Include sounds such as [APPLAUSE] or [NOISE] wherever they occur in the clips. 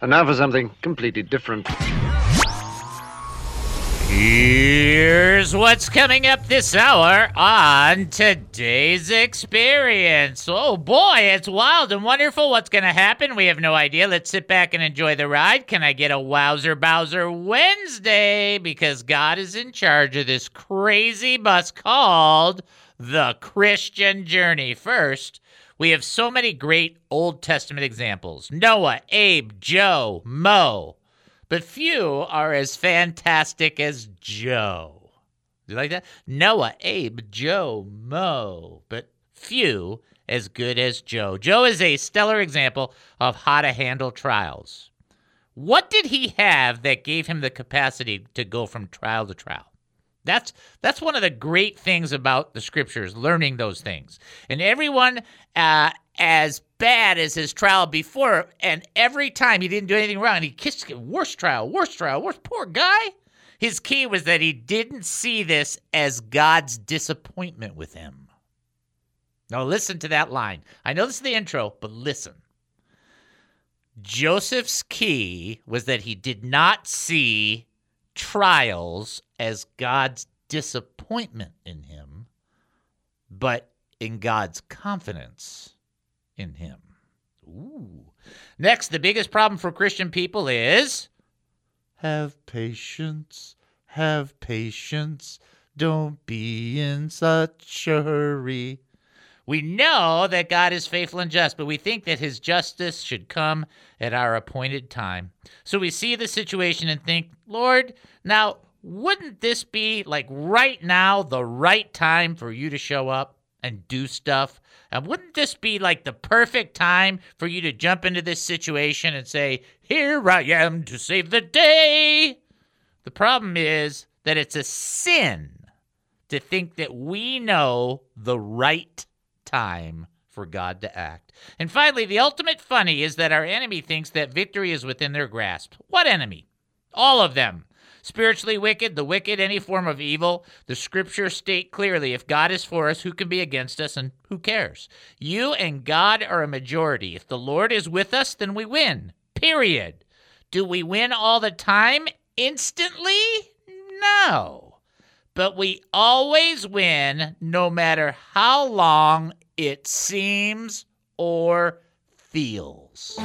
And now for something completely different. Here's what's coming up this hour on today's experience. Oh boy, it's wild and wonderful. What's going to happen? We have no idea. Let's sit back and enjoy the ride. Can I get a Wowzer Bowser Wednesday? Because God is in charge of this crazy bus called the Christian Journey. First, we have so many great Old Testament examples Noah, Abe, Job, Mo but few are as fantastic as Joe. Do you like that? Noah, Abe, Job, Mo, but few as good as Joe. Joe is a stellar example of how to handle trials. What did he have that gave him the capacity to go from trial to trial? That's that's one of the great things about the scriptures, learning those things. And everyone uh, as bad as his trial before, and every time he didn't do anything wrong, he kissed worst trial, worst trial, worse. poor guy. His key was that he didn't see this as God's disappointment with him. Now listen to that line. I know this is the intro, but listen. Joseph's key was that he did not see trials as God's disappointment in him, but in God's confidence in him. Ooh. Next, the biggest problem for Christian people is have patience, have patience, don't be in such a hurry. We know that God is faithful and just, but we think that his justice should come at our appointed time. So we see the situation and think, Lord, now wouldn't this be like right now the right time for you to show up and do stuff? And wouldn't this be like the perfect time for you to jump into this situation and say, Here I am to save the day? The problem is that it's a sin to think that we know the right time for God to act. And finally, the ultimate funny is that our enemy thinks that victory is within their grasp. What enemy? All of them. Spiritually wicked, the wicked, any form of evil. The scriptures state clearly if God is for us, who can be against us, and who cares? You and God are a majority. If the Lord is with us, then we win. Period. Do we win all the time instantly? No but we always win no matter how long it seems or feels.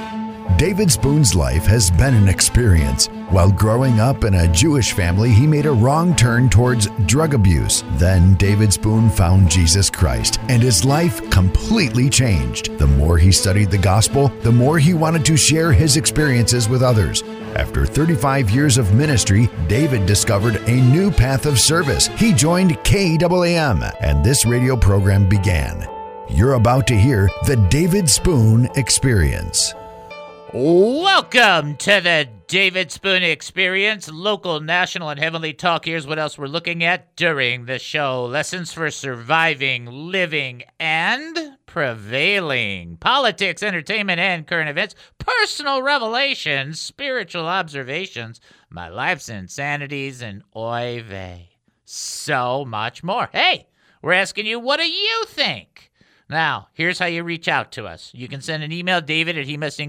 David Spoon's life has been an experience. While growing up in a Jewish family, he made a wrong turn towards drug abuse. Then David Spoon found Jesus Christ, and his life completely changed. The more he studied the gospel, the more he wanted to share his experiences with others. After 35 years of ministry, David discovered a new path of service. He joined KAAM, and this radio program began. You're about to hear the David Spoon Experience. Welcome to the David Spoon Experience, local, national, and heavenly talk. Here's what else we're looking at during the show lessons for surviving, living, and prevailing. Politics, entertainment, and current events, personal revelations, spiritual observations, my life's insanities, and oy vey. So much more. Hey, we're asking you, what do you think? Now, here's how you reach out to us. You can send an email, david at he must.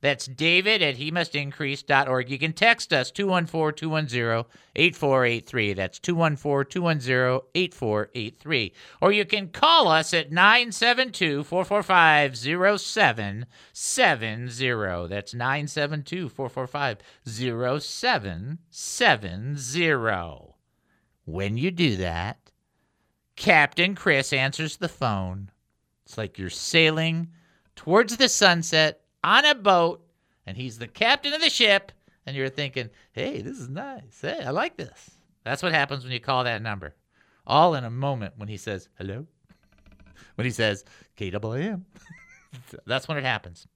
That's david at he must increase.org. You can text us 214 210 8483. That's 214 210 8483. Or you can call us at 972 445 0770. That's 972 445 0770. When you do that, Captain Chris answers the phone. It's like you're sailing towards the sunset on a boat, and he's the captain of the ship, and you're thinking, hey, this is nice. Hey, I like this. That's what happens when you call that number. All in a moment when he says, hello. [LAUGHS] When he says, KAAM. [LAUGHS] That's when it happens.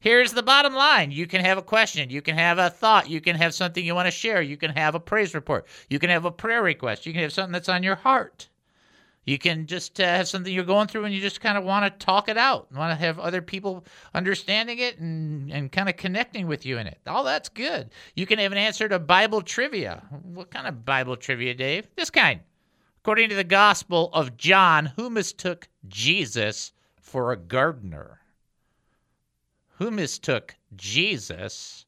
Here's the bottom line. You can have a question. You can have a thought. You can have something you want to share. You can have a praise report. You can have a prayer request. You can have something that's on your heart. You can just uh, have something you're going through and you just kind of want to talk it out, and want to have other people understanding it and, and kind of connecting with you in it. All that's good. You can have an answer to Bible trivia. What kind of Bible trivia, Dave? This kind. According to the Gospel of John, who mistook Jesus for a gardener? who mistook Jesus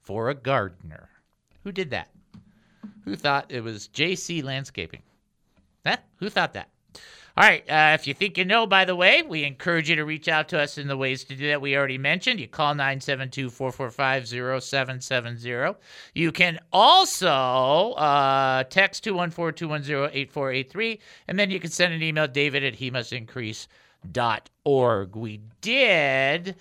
for a gardener. Who did that? Who thought it was JC Landscaping? Huh? Who thought that? All right. Uh, if you think you know, by the way, we encourage you to reach out to us in the ways to do that we already mentioned. You call 972 445 0770. You can also uh, text 214 210 8483. And then you can send an email, david at he. We did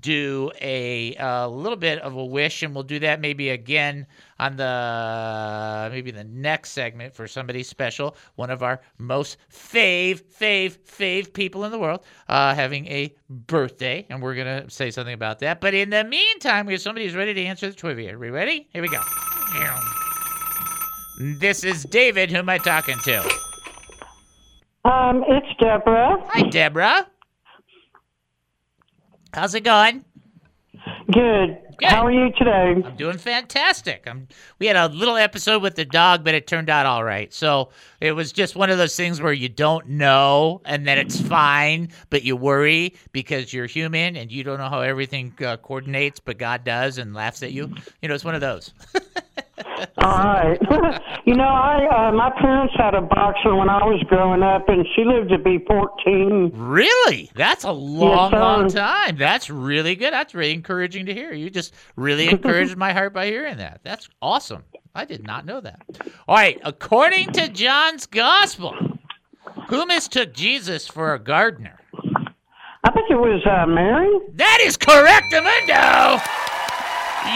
do a, a little bit of a wish, and we'll do that maybe again on the maybe the next segment for somebody special, one of our most fave, fave, fave people in the world, uh, having a birthday, and we're gonna say something about that. But in the meantime, we have somebody who's ready to answer the trivia. Are we ready? Here we go. This is David. Who am I talking to? Um, it's Deborah. Hi, Deborah. How's it going? Good. Good. How are you today? I'm doing fantastic. I'm, we had a little episode with the dog, but it turned out all right. So it was just one of those things where you don't know, and then it's fine, but you worry because you're human and you don't know how everything uh, coordinates, but God does and laughs at you. You know, it's one of those. [LAUGHS] All right. [LAUGHS] you know, I uh, my parents had a boxer when I was growing up, and she lived to be 14. really? That's a long, sir. long time. That's really good. That's really encouraging to hear. You just really [LAUGHS] encouraged my heart by hearing that. That's awesome. I did not know that. All right. According to John's gospel, who mistook Jesus for a gardener? I think it was uh, Mary. That is correct, Amundo.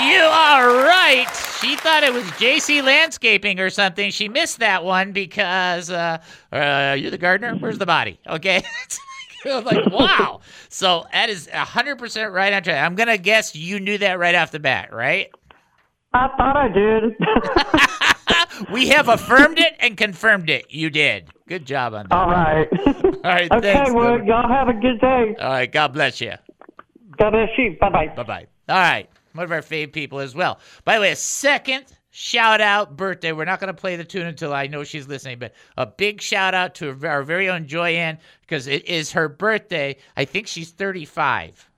You are right. She thought it was JC Landscaping or something. She missed that one because uh, uh, you're the gardener. Where's the body? Okay. [LAUGHS] Like, wow. So that is 100% right on track. I'm going to guess you knew that right off the bat, right? I thought I did. [LAUGHS] We have affirmed it and confirmed it. You did. Good job on that. All right. [LAUGHS] All right. okay, thanks. well, y'all have a good day. All right. God bless you. God bless you. Bye bye. Bye bye. All right. One of our fave people as well. By the way, a second shout out birthday. We're not going to play the tune until I know she's listening, but a big shout out to our very own Joyanne because it is her birthday. I think she's 35.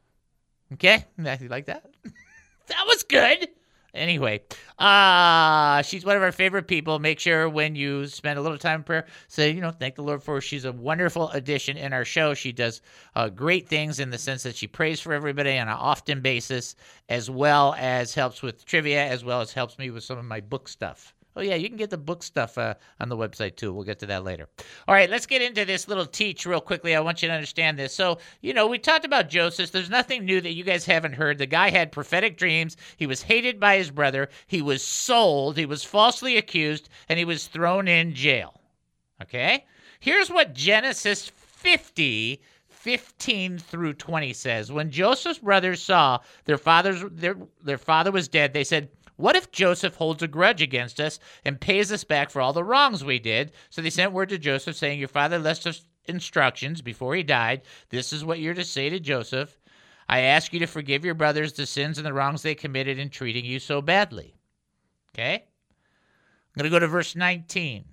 Okay? [LAUGHS] You like that? [LAUGHS] that was good. Anyway, uh, she's one of our favorite people. Make sure when you spend a little time in prayer, say, you know, thank the Lord for her. She's a wonderful addition in our show. She does uh, great things in the sense that she prays for everybody on an often basis, as well as helps with trivia, as well as helps me with some of my book stuff. Oh, yeah, you can get the book stuff uh, on the website too. We'll get to that later. All right, let's get into this little teach real quickly. I want you to understand this. So, you know, we talked about Joseph. There's nothing new that you guys haven't heard. The guy had prophetic dreams. He was hated by his brother. He was sold. He was falsely accused, and he was thrown in jail. Okay? Here's what Genesis 50 15 through 20 says. When Joseph's brothers saw their father's their, their father was dead, they said, "What if Joseph holds a grudge against us and pays us back for all the wrongs we did?" So they sent word to Joseph saying, "Your father left us instructions before he died. This is what you're to say to Joseph. I ask you to forgive your brothers the sins and the wrongs they committed in treating you so badly." Okay? I'm going to go to verse 19.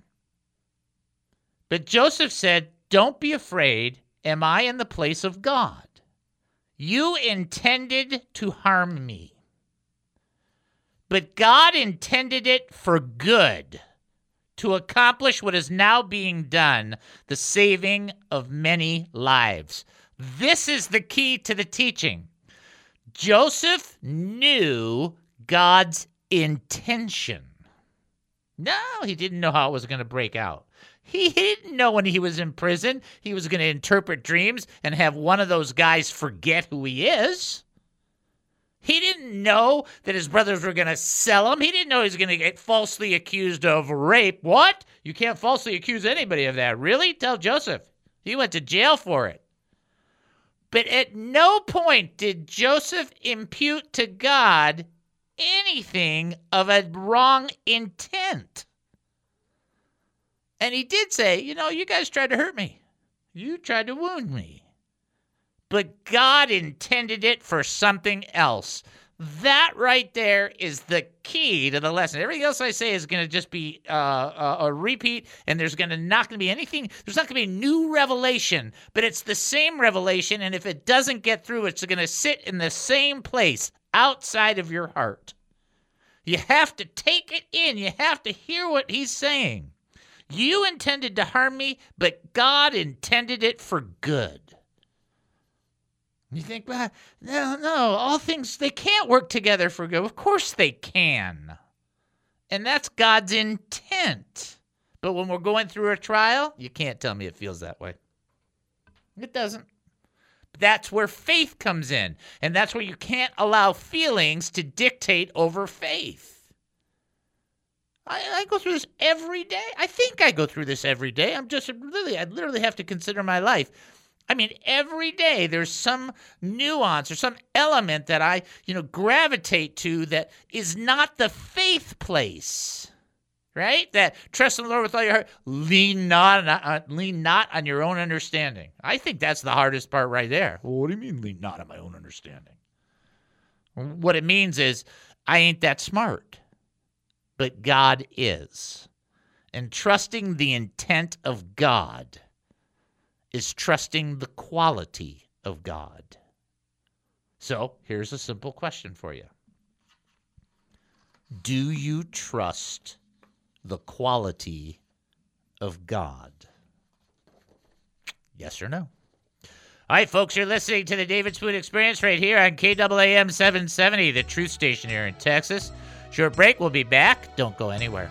But Joseph said, Don't be afraid. Am I in the place of God? You intended to harm me, but God intended it for good to accomplish what is now being done the saving of many lives. This is the key to the teaching. Joseph knew God's intention. No, he didn't know how it was going to break out. He didn't know when he was in prison he was going to interpret dreams and have one of those guys forget who he is. He didn't know that his brothers were going to sell him. He didn't know he was going to get falsely accused of rape. What? You can't falsely accuse anybody of that. Really? Tell Joseph. He went to jail for it. But at no point did Joseph impute to God anything of a wrong intent. And he did say, you know, you guys tried to hurt me. You tried to wound me. But God intended it for something else. That right there is the key to the lesson. Everything else I say is going to just be uh, a, a repeat, and there's going to not going to be anything. There's not going to be new revelation, but it's the same revelation. And if it doesn't get through, it's going to sit in the same place outside of your heart. You have to take it in. You have to hear what he's saying. You intended to harm me, but God intended it for good. You think, well, no, no, all things, they can't work together for good. Of course they can. And that's God's intent. But when we're going through a trial, you can't tell me it feels that way. It doesn't. That's where faith comes in. And that's where you can't allow feelings to dictate over faith. I, I, go through this every day. I think I go through this every day. I'm just really, I literally have to consider my life. I mean, every day there's some nuance or some element that I, you know, gravitate to that is not the faith place, right? That trust in the Lord with all your heart, lean not, on, uh, lean not on your own understanding. I think that's the hardest part right there. Well, what do you mean, lean not on my own understanding? What it means is I ain't that smart, but God is, and trusting the intent of God is trusting the quality of God. So here's a simple question for you Do you trust the quality of God? Yes or no? All right, folks, you're listening to the David Spoon Experience right here on KAAM 770, the truth station here in Texas. Short break, we'll be back. Don't go anywhere.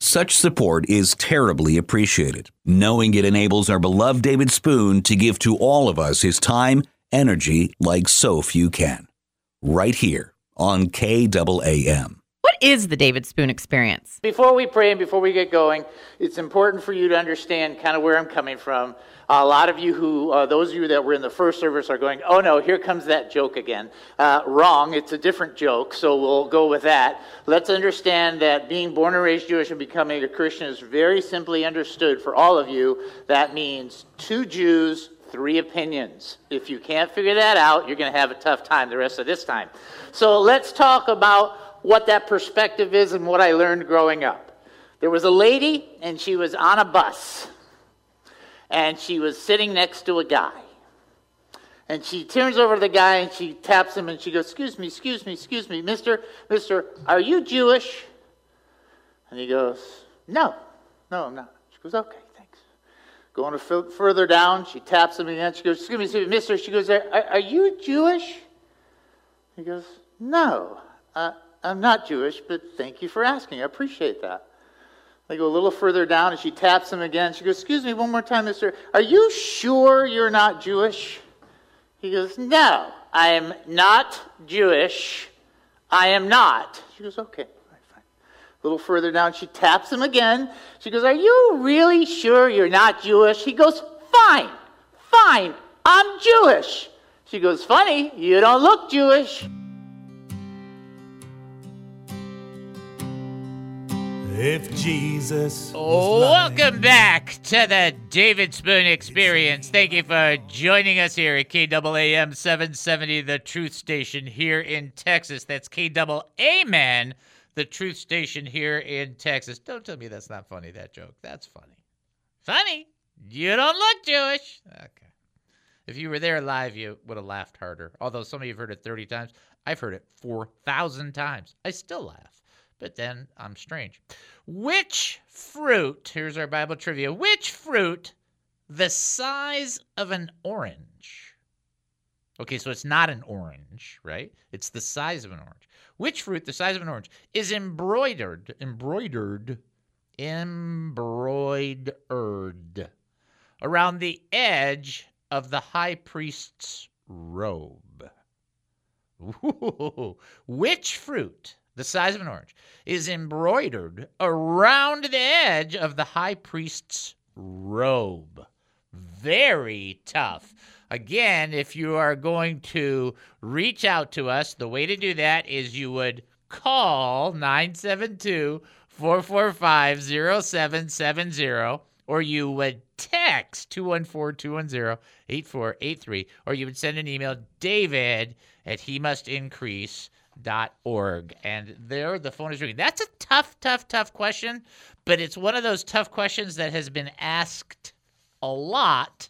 Such support is terribly appreciated, knowing it enables our beloved David Spoon to give to all of us his time, energy like so few can. Right here on KAAM. What is the David Spoon experience? Before we pray and before we get going, it's important for you to understand kind of where I'm coming from. A lot of you who, uh, those of you that were in the first service are going, oh no, here comes that joke again. Uh, wrong, it's a different joke, so we'll go with that. Let's understand that being born and raised Jewish and becoming a Christian is very simply understood for all of you. That means two Jews, three opinions. If you can't figure that out, you're going to have a tough time the rest of this time. So let's talk about what that perspective is and what I learned growing up. There was a lady, and she was on a bus and she was sitting next to a guy. And she turns over to the guy and she taps him and she goes, Excuse me, excuse me, excuse me, mister, mister, are you Jewish? And he goes, No, no, I'm not. She goes, Okay, thanks. Going f- further down, she taps him again. She goes, Excuse me, excuse me mister. She goes, Are, are you Jewish? He goes, No, uh, I'm not Jewish, but thank you for asking. I appreciate that. They go a little further down and she taps him again. She goes, Excuse me one more time, mister. Are you sure you're not Jewish? He goes, No, I am not Jewish. I am not. She goes, Okay, right, fine. A little further down, she taps him again. She goes, Are you really sure you're not Jewish? He goes, Fine, fine, I'm Jewish. She goes, Funny, you don't look Jewish. If Jesus. Welcome back to the David Spoon Experience. Thank you for joining us here at KAAM 770, the Truth Station here in Texas. That's KAAM, the Truth Station here in Texas. Don't tell me that's not funny, that joke. That's funny. Funny? You don't look Jewish. Okay. If you were there live, you would have laughed harder. Although some of you have heard it 30 times, I've heard it 4,000 times. I still laugh, but then I'm strange. Which fruit, here's our Bible trivia, which fruit the size of an orange? Okay, so it's not an orange, right? It's the size of an orange. Which fruit, the size of an orange, is embroidered, embroidered, embroidered around the edge of the high priest's robe? [LAUGHS] Ooh, which fruit, the size of an orange, is embroidered around the edge of the high priest's robe? Very tough. Again, if you are going to reach out to us, the way to do that is you would call 972 445 0770 or you would text 214 210 8483 or you would send an email david at he must increase.org and there the phone is ringing that's a tough tough tough question but it's one of those tough questions that has been asked a lot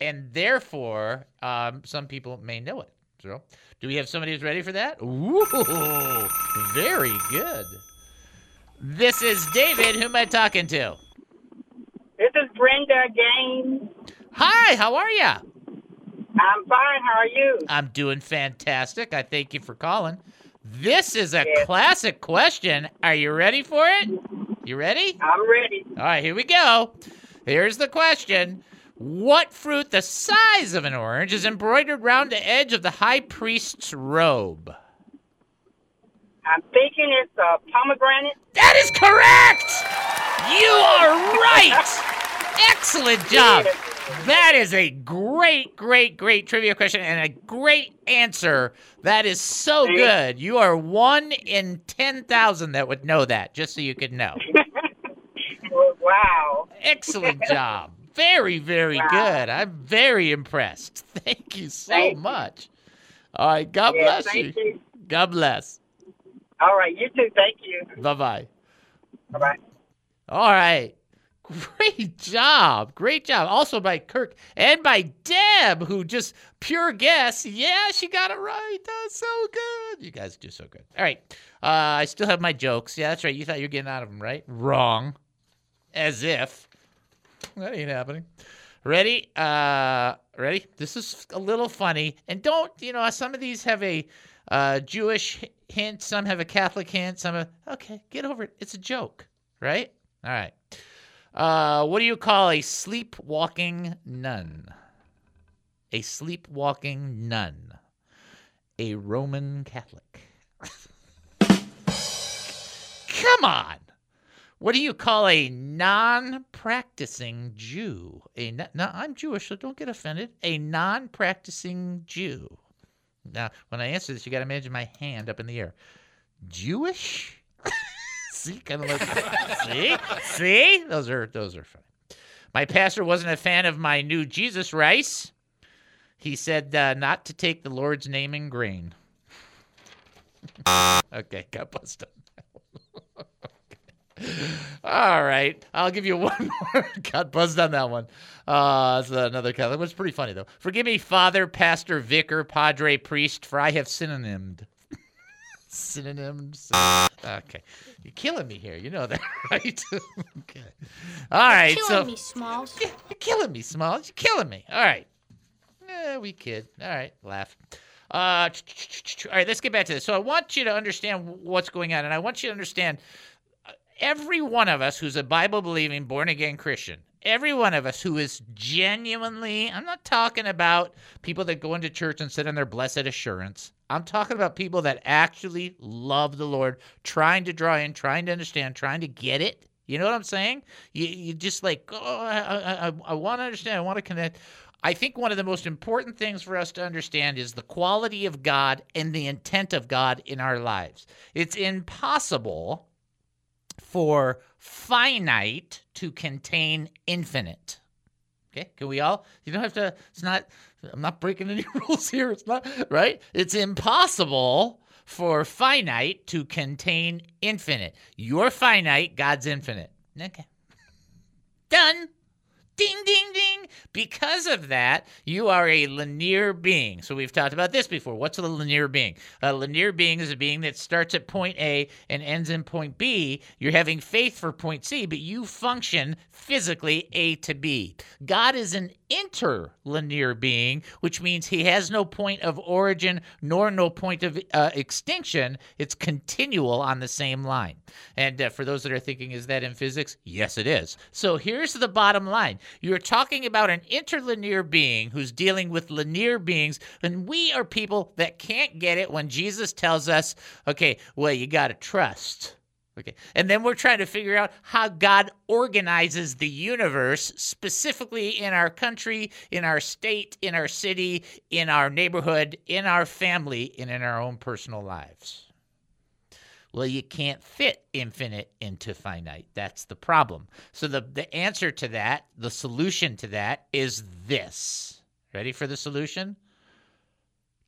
and therefore um, some people may know it so do we have somebody who's ready for that Ooh, very good this is david who am i talking to This is Brenda again. hi how are you I'm fine. How are you? I'm doing fantastic. I thank you for calling. This is a Yes. classic question. Are you ready for it? You ready? I'm ready. All right, here we go. Here's the question. What fruit the size of an orange is embroidered round the edge of the high priest's robe? I'm thinking it's a pomegranate. That is correct! You are right! [LAUGHS] Excellent job. That is a great, great, great trivia question and a great answer. That is so good. You are one in 10,000 that would know that, just so you could know. [LAUGHS] wow. Excellent [LAUGHS] job. Very, very Wow. good. I'm very impressed. [LAUGHS] Thank you so Thank you. much. All right. God Yes, bless you. you. God bless. All right. You too. Thank you. Bye bye. Bye bye. All right. Great job. Great job. Also by Kirk and by Deb, who just pure guess. Yeah, she got it right. That's so good. You guys do so good. All right. Uh, I still have my jokes. Yeah, that's right. You thought you were getting out of them, right? Wrong. As if. That ain't happening. Ready? Uh, ready? This is a little funny. And don't, you know, some of these have a uh, Jewish hint, some have a Catholic hint, some have, okay, get over it. It's a joke, right? All right. Uh, what do you call a sleepwalking nun? A sleepwalking nun. A Roman Catholic. Come on. What do you call a non-practicing Jew? A no, I'm Jewish, so don't get offended. A non-practicing Jew. Now, when I answer this, you got to imagine my hand up in the air. Jewish? See, kind of like [LAUGHS] see, see. Those are those are funny. My pastor wasn't a fan of my new Jesus rice. He said uh, not to take the Lord's name in grain. [LAUGHS] okay, got busted. [LAUGHS] All right, I'll give you one more. Got buzzed on that one. Uh, that's another Catholic. It was pretty funny though. Forgive me, Father, Pastor, Vicar, Padre, Priest, for I have synonymed. Synonyms. Okay, you're killing me here. You know that, [LAUGHS] right? okay. All right. You're killing so me, Smalls. you're killing me, Smalls. You're killing me. All right. Yeah, we kid. All right, laugh. Uh, all right, let's get back to this. So I want you to understand what's going on, and I want you to understand uh, every one of us who's a Bible believing, born again Christian, every one of us who is genuinely, I'm not talking about people that go into church and sit on their blessed assurance. I'm talking about people that actually love the Lord, trying to draw in, trying to understand, trying to get it. You know what I'm saying? You, you just like, oh, I, I, I, I want to understand, I want to connect. I think one of the most important things for us to understand is the quality of God and the intent of God in our lives. It's impossible for finite to contain infinite. Okay, can we all? You don't have to. It's not. I'm not breaking any [LAUGHS] rules here. It's not right. It's impossible for finite to contain infinite. You're finite. God's infinite. Okay. Done. Ding, ding, ding. Because of that, you are a linear being. So we've talked about this before. What's a linear being? A linear being is a being that starts at point A and ends in point B. You're having faith for point C, but you function physically A to B. God is an interlinear being, which means he has no point of origin nor no point of uh, extinction. It's continual on the same line. And uh, for those that are thinking, is that in physics? Yes, it is. So here's the bottom line you're talking about an interlinear being who's dealing with linear beings, and we are people that can't get it when Jesus tells us, okay, well, you got to trust. Okay. And then we're trying to figure out how God organizes the universe, specifically in our country, in our state, in our city, in our neighborhood, in our family, and in our own personal lives. Well, you can't fit infinite into finite. That's the problem. So the, the answer to that, the solution to that is this. Ready for the solution?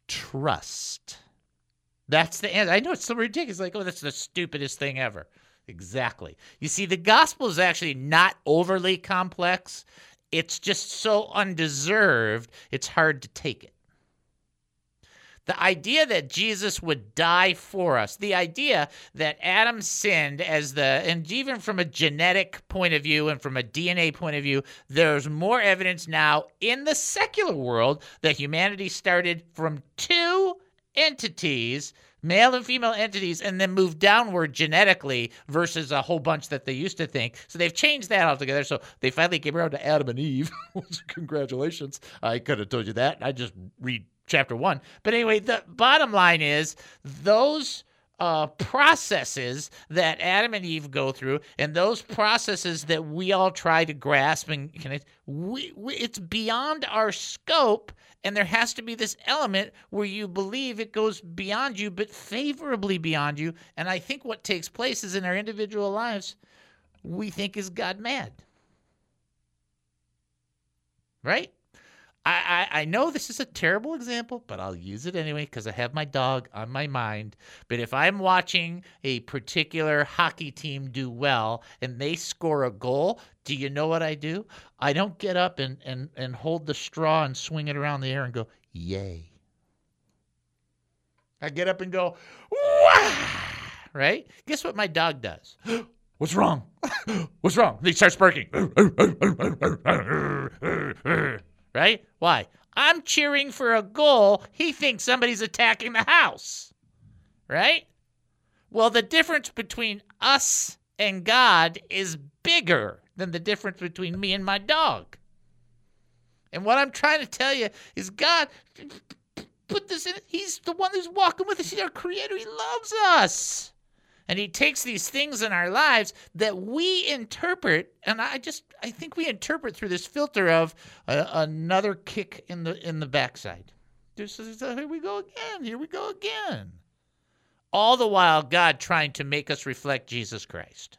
Trust. That's the answer. I know it's so ridiculous. Like, oh, that's the stupidest thing ever. Exactly. You see, the gospel is actually not overly complex. It's just so undeserved, it's hard to take it. The idea that Jesus would die for us, the idea that Adam sinned as the, and even from a genetic point of view and from a DNA point of view, there's more evidence now in the secular world that humanity started from two entities, male and female entities, and then moved downward genetically versus a whole bunch that they used to think. So they've changed that altogether. So they finally came around to Adam and Eve. [LAUGHS] Congratulations. I could have told you that. I just read chapter one. But anyway, the bottom line is those uh, processes that Adam and Eve go through, and those processes that we all try to grasp and connect, we, we, it's beyond our scope. And there has to be this element where you believe it goes beyond you, but favorably beyond you. And I think what takes place is in our individual lives, we think is God mad. Right? I, I, I know this is a terrible example, but I'll use it anyway because I have my dog on my mind. But if I'm watching a particular hockey team do well and they score a goal, do you know what I do? I don't get up and, and, and hold the straw and swing it around the air and go, yay. I get up and go, Wah! right? Guess what my dog does? [GASPS] What's wrong? [GASPS] What's wrong? He starts barking. [LAUGHS] right? Why? I'm cheering for a goal. He thinks somebody's attacking the house. Right? Well, the difference between us and God is bigger than the difference between me and my dog. And what I'm trying to tell you is God put this in. He's the one who's walking with us. He's our creator. He loves us. And he takes these things in our lives that we interpret, and I just I think we interpret through this filter of uh, another kick in the in the backside. Just here we go again. Here we go again. All the while, God trying to make us reflect Jesus Christ,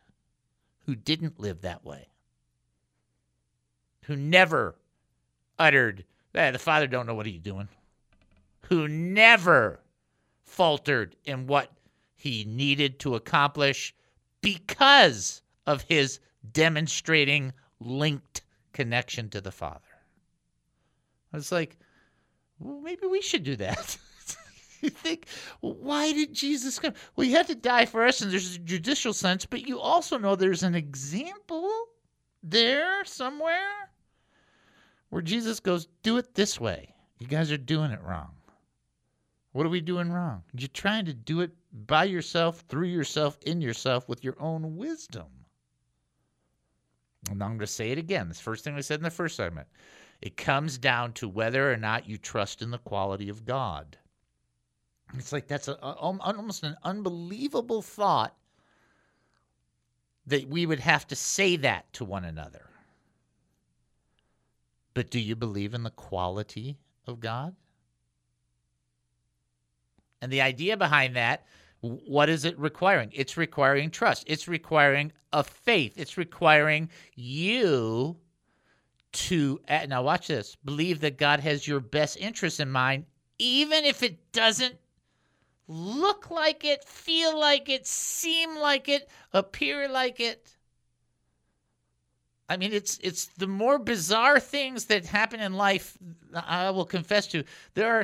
who didn't live that way, who never uttered, hey, the Father don't know what he's doing, who never faltered in what he needed to accomplish because of his demonstrating linked connection to the Father. I was like, well, maybe we should do that. [LAUGHS] you think, why did Jesus come? Well, he had to die for us, and there's a judicial sense, but you also know there's an example there somewhere where Jesus goes, do it this way. You guys are doing it wrong. What are we doing wrong? You're trying to do it by yourself, through yourself, in yourself, with your own wisdom. And I'm going to say it again. This first thing I said in the first segment. It comes down to whether or not you trust in the quality of God. It's like that's a, a, um, almost an unbelievable thought that we would have to say that to one another. But do you believe in the quality of God? And the idea behind that, What is it requiring? It's requiring trust. It's requiring a faith. It's requiring you to now watch this. Believe that God has your best interest in mind even if it doesn't look like it, feel like it, seem like it, appear like it. I mean, it's it's the more bizarre things that happen in life. I will confess to. There are.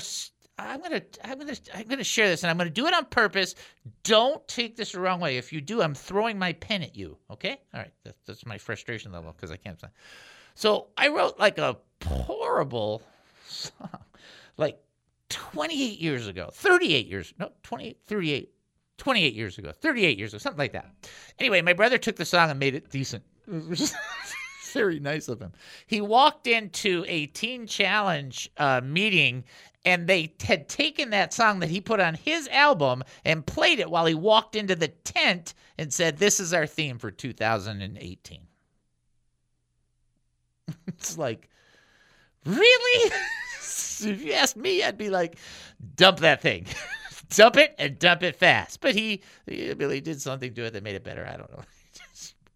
I'm gonna I'm gonna I'm gonna share this, and I'm gonna do it on purpose. Don't take this the wrong way. If you do, I'm throwing my pen at you. Okay? All right. That's, that's my frustration level because I can't. So I wrote like a horrible song, like 28 years ago, 38 years, no, 28, 38, 28 years ago, 38 years ago, something like that. Anyway, my brother took the song and made it decent. [LAUGHS] Very nice of him. He walked into a Teen Challenge uh, meeting and they had taken that song that he put on his album and played it while he walked into the tent and said, This is our theme for 2018. [LAUGHS] it's like, really? [LAUGHS] if you asked me, I'd be like, dump that thing. [LAUGHS] dump it and dump it fast. But he, he really did something to it that made it better. I don't know.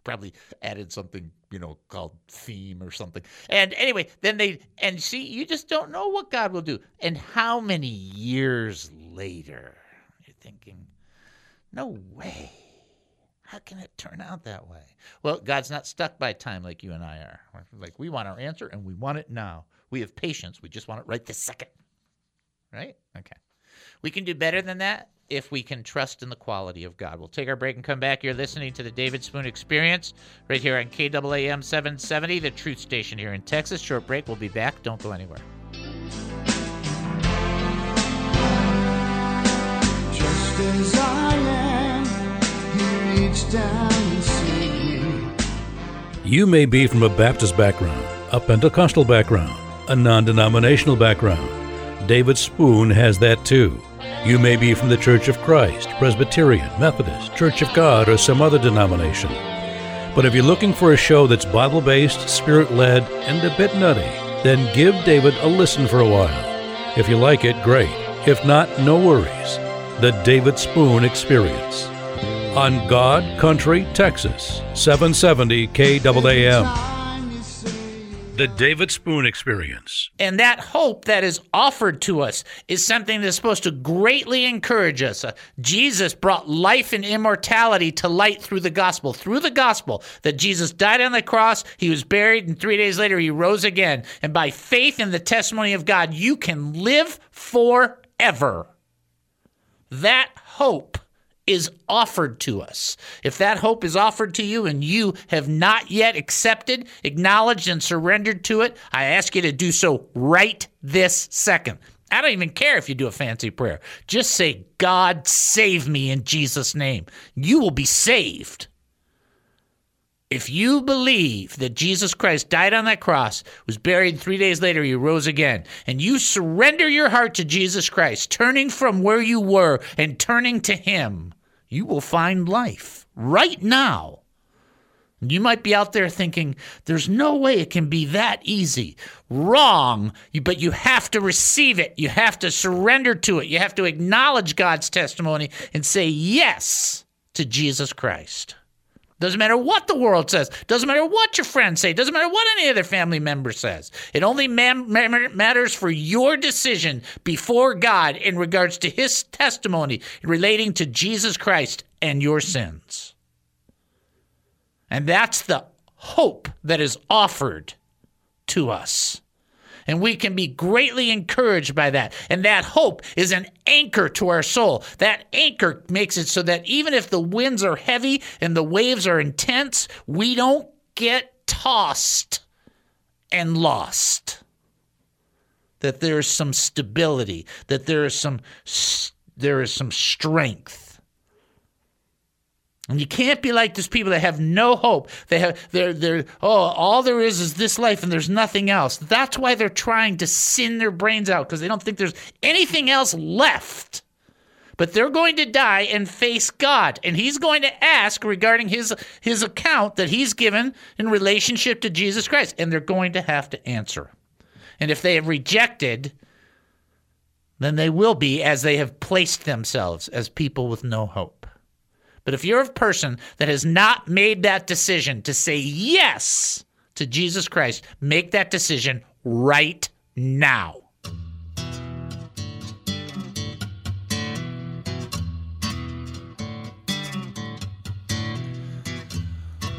Probably added something, you know, called theme or something. And anyway, then they, and see, you just don't know what God will do. And how many years later, you're thinking, no way. How can it turn out that way? Well, God's not stuck by time like you and I are. Like, we want our answer and we want it now. We have patience. We just want it right this second. Right? Okay. We can do better than that if we can trust in the quality of God. We'll take our break and come back. You're listening to the David Spoon Experience right here on KAAM 770, the truth station here in Texas. Short break. We'll be back. Don't go anywhere. Just as I am, he reached down and saved me. You may be from a Baptist background, a Pentecostal background, a non denominational background. David Spoon has that too. You may be from the Church of Christ, Presbyterian, Methodist, Church of God, or some other denomination. But if you're looking for a show that's Bible based, spirit led, and a bit nutty, then give David a listen for a while. If you like it, great. If not, no worries. The David Spoon Experience. On God Country, Texas, 770 KAAM. The David Spoon Experience. And that hope that is offered to us is something that's supposed to greatly encourage us. Uh, Jesus brought life and immortality to light through the gospel. Through the gospel, that Jesus died on the cross, he was buried, and three days later he rose again. And by faith in the testimony of God, you can live forever. That hope is offered to us. If that hope is offered to you and you have not yet accepted, acknowledged, and surrendered to it, I ask you to do so right this second. I don't even care if you do a fancy prayer. Just say, God, save me in Jesus' name. You will be saved. If you believe that Jesus Christ died on that cross, was buried, three days later he rose again, and you surrender your heart to Jesus Christ, turning from where you were and turning to him, you will find life right now. You might be out there thinking, there's no way it can be that easy. Wrong, but you have to receive it. You have to surrender to it. You have to acknowledge God's testimony and say yes to Jesus Christ. Doesn't matter what the world says. Doesn't matter what your friends say. Doesn't matter what any other family member says. It only matters for your decision before God in regards to his testimony relating to Jesus Christ and your sins. And that's the hope that is offered to us. And we can be greatly encouraged by that. And that hope is an anchor to our soul. That anchor makes it so that even if the winds are heavy and the waves are intense, we don't get tossed and lost. That there is some stability, that there is some there is some strength. And you can't be like these people that have no hope. They have they're they're oh all there is is this life and there's nothing else. That's why they're trying to sin their brains out because they don't think there's anything else left. But they're going to die and face God, and He's going to ask regarding his his account that He's given in relationship to Jesus Christ, and they're going to have to answer. And if they have rejected, then they will be as they have placed themselves as people with no hope. But if you're a person that has not made that decision to say yes to Jesus Christ, make that decision right now.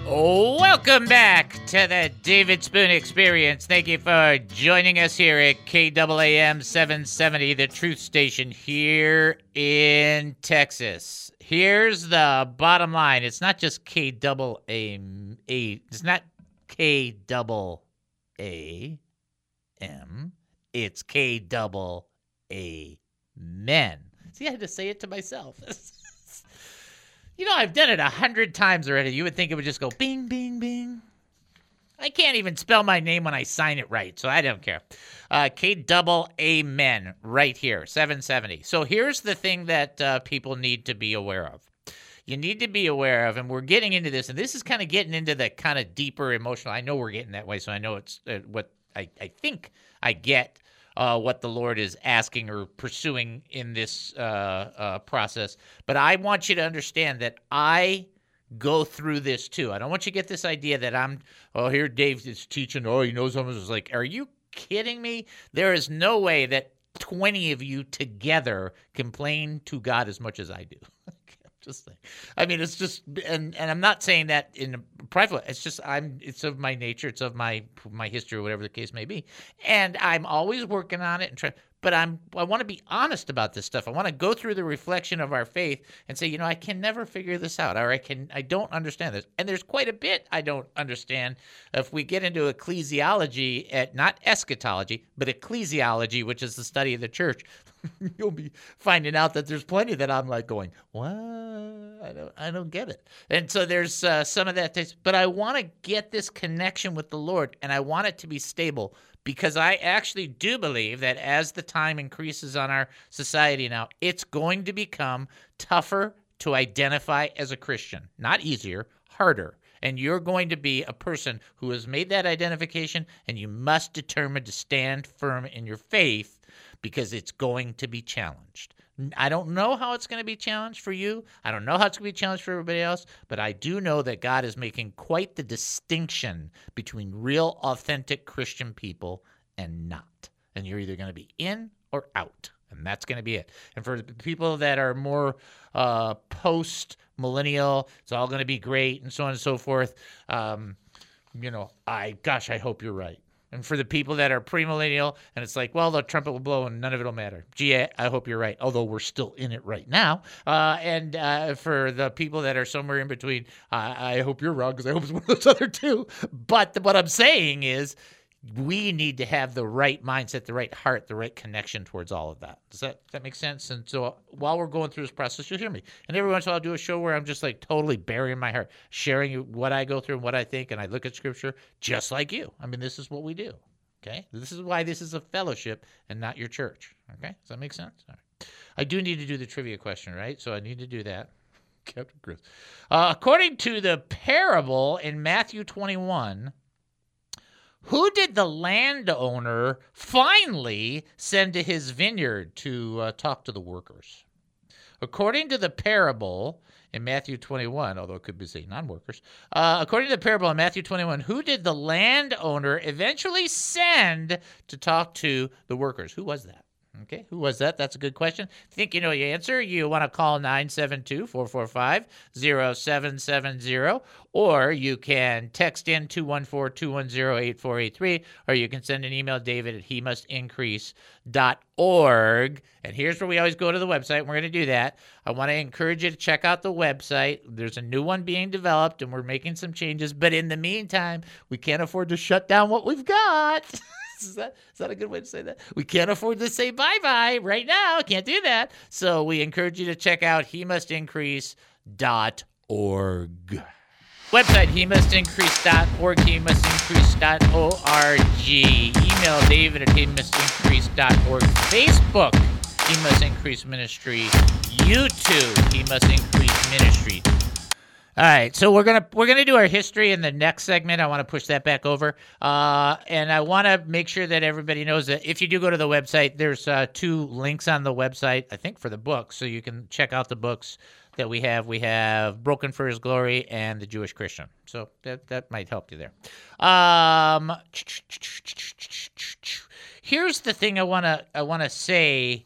Welcome back to the David Spoon Experience. Thank you for joining us here at KAAM 770, the truth station here in Texas. Here's the bottom line. It's not just K double A A it's not K double A M. It's K men. See, I had to say it to myself. [LAUGHS] You know, I've done it a hundred times already. You would think it would just go bing, bing, bing. I can't even spell my name when I sign it right, so I don't care. Uh, K double Amen right here, 770. So here's the thing that uh, people need to be aware of. You need to be aware of, and we're getting into this, and this is kind of getting into the kind of deeper emotional. I know we're getting that way, so I know it's uh, what I, I think I get uh, what the Lord is asking or pursuing in this uh, uh, process. But I want you to understand that I go through this too. I don't want you to get this idea that I'm, oh, here Dave is teaching, oh, he knows is like, are you kidding me? There is no way that 20 of you together complain to God as much as I do. [LAUGHS] just saying. I mean, it's just, and and I'm not saying that in private. It's just I'm. It's of my nature. It's of my my history, or whatever the case may be. And I'm always working on it and trying. But I'm. I want to be honest about this stuff. I want to go through the reflection of our faith and say, you know, I can never figure this out, or I can. I don't understand this. And there's quite a bit I don't understand. If we get into ecclesiology, at not eschatology, but ecclesiology, which is the study of the church, [LAUGHS] you'll be finding out that there's plenty that I'm like going, what? I don't, I don't get it. And so there's uh, some of that, but I want to get this connection with the Lord, and I want it to be stable because I actually do believe that as the time increases on our society now, it's going to become tougher to identify as a Christian. Not easier, harder. And you're going to be a person who has made that identification, and you must determine to stand firm in your faith because it's going to be challenged. I don't know how it's going to be challenged for you. I don't know how it's going to be challenged for everybody else, but I do know that God is making quite the distinction between real, authentic Christian people and not. And you're either going to be in or out. And that's going to be it. And for the people that are more uh, post millennial, it's all going to be great and so on and so forth. Um, you know, I, gosh, I hope you're right. And for the people that are premillennial, and it's like, well, the trumpet will blow and none of it'll matter. Gee, I hope you're right. Although we're still in it right now. Uh, and uh, for the people that are somewhere in between, uh, I hope you're wrong because I hope it's one of those [LAUGHS] other two. But the, what I'm saying is, we need to have the right mindset, the right heart, the right connection towards all of that. Does that that make sense? And so while we're going through this process, you'll hear me. And every once in a while, I'll do a show where I'm just like totally burying my heart, sharing what I go through and what I think, and I look at Scripture just like you. I mean, this is what we do. Okay, this is why this is a fellowship and not your church. Okay, does that make sense? I do need to do the trivia question, right? So I need to do that. [LAUGHS] Captain Chris. Uh, according to the parable in Matthew 21 who did the landowner finally send to his vineyard to uh, talk to the workers? According to the parable in Matthew 21, although it could be say non-workers, uh, according to the parable in Matthew 21, who did the landowner eventually send to talk to the workers? Who was that? Okay, who was that? That's a good question. Think you know your answer. You want to call 972 445 0770, or you can text in 214 210 8483, or you can send an email, David at he must increase.org. And here's where we always go to the website. We're going to do that. I want to encourage you to check out the website. There's a new one being developed, and we're making some changes. But in the meantime, we can't afford to shut down what we've got. [LAUGHS] [LAUGHS] is that is that a good way to say that? We can't afford to say bye bye right now. Can't do that. So we encourage you to check out he must increase dot org. Website he must increase dot org. He must increase dot org. Email David at he must increase dot org. Facebook he must increase ministry. YouTube he must increase ministry. All right, so we're gonna we're gonna do our history in the next segment. I want to push that back over, uh, and I want to make sure that everybody knows that if you do go to the website, there's uh, two links on the website. I think for the books, so you can check out the books that we have. We have Broken for His Glory and the Jewish Christian. So that that might help you there. Um, here's the thing I wanna I wanna say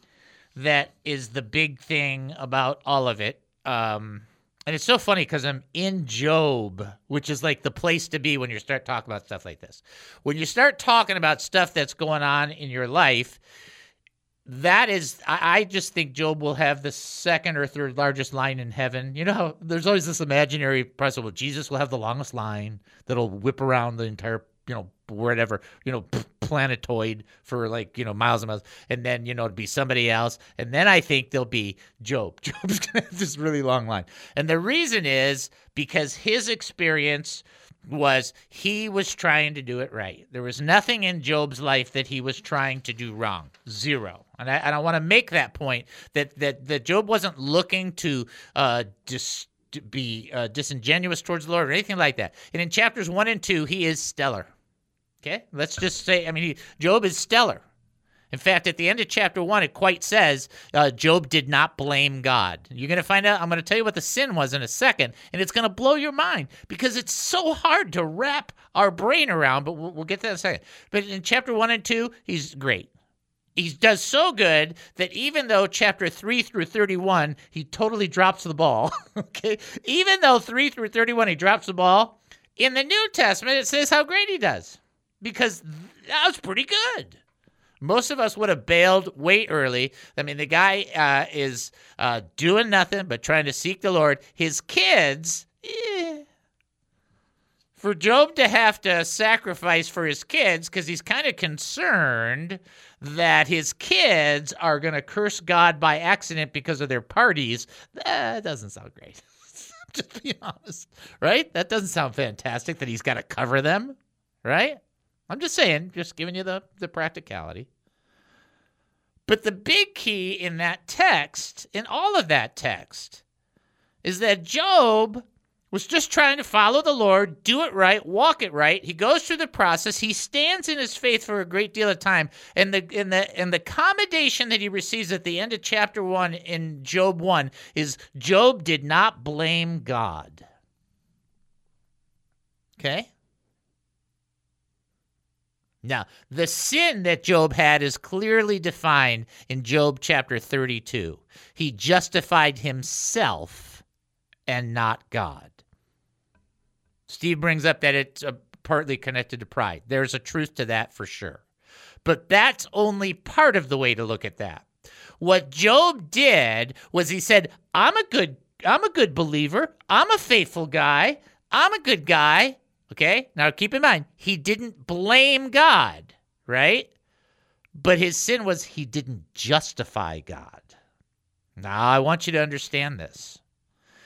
that is the big thing about all of it. Um, and it's so funny because I'm in Job, which is like the place to be when you start talking about stuff like this. When you start talking about stuff that's going on in your life, that is, I, just think Job will have the second or third largest line in heaven. You know, there's always this imaginary principle Jesus will have the longest line that'll whip around the entire, you know, whatever, you know, planetoid for like, you know, miles and miles. And then, you know, it'd be somebody else. And then I think there'll be Job. [LAUGHS] Job's going to have this really long line. And the reason is because his experience was he was trying to do it right. There was nothing in Job's life that he was trying to do wrong. Zero. And I, and I want to make that point that, that, that Job wasn't looking to uh, just be uh, disingenuous towards the Lord or anything like that. And in chapters one and two, he is stellar. Okay, let's just say, I mean, he, Job is stellar. In fact, at the end of chapter one, it quite says uh, Job did not blame God. You're going to find out, I'm going to tell you what the sin was in a second, and it's going to blow your mind because it's so hard to wrap our brain around, but we'll, we'll get to that in a second. But in chapter one and two, he's great. He does so good that even though chapter 3 through 31, he totally drops the ball. [LAUGHS] okay. Even though 3 through 31, he drops the ball, in the New Testament, it says how great he does because that was pretty good. Most of us would have bailed way early. I mean, the guy uh, is uh, doing nothing but trying to seek the Lord. His kids, eh. for Job to have to sacrifice for his kids because he's kind of concerned that his kids are going to curse God by accident because of their parties, that doesn't sound great. [LAUGHS] Just be honest, right? That doesn't sound fantastic that he's got to cover them, right? I'm just saying, just giving you the, the practicality. But the big key in that text, in all of that text, is that Job was just trying to follow the Lord, do it right, walk it right. He goes through the process. He stands in his faith for a great deal of time. And the and the and the commendation that he receives at the end of chapter one in Job one is Job did not blame God. Okay? Now, the sin that Job had is clearly defined in Job chapter 32. He justified himself and not God. Steve brings up that it's uh, partly connected to pride. There's a truth to that for sure. But that's only part of the way to look at that. What Job did was he said, "I'm a good I'm a good believer. I'm a faithful guy. I'm a good guy. Okay? Now keep in mind, he didn't blame God, right? But his sin was he didn't justify God. Now I want you to understand this.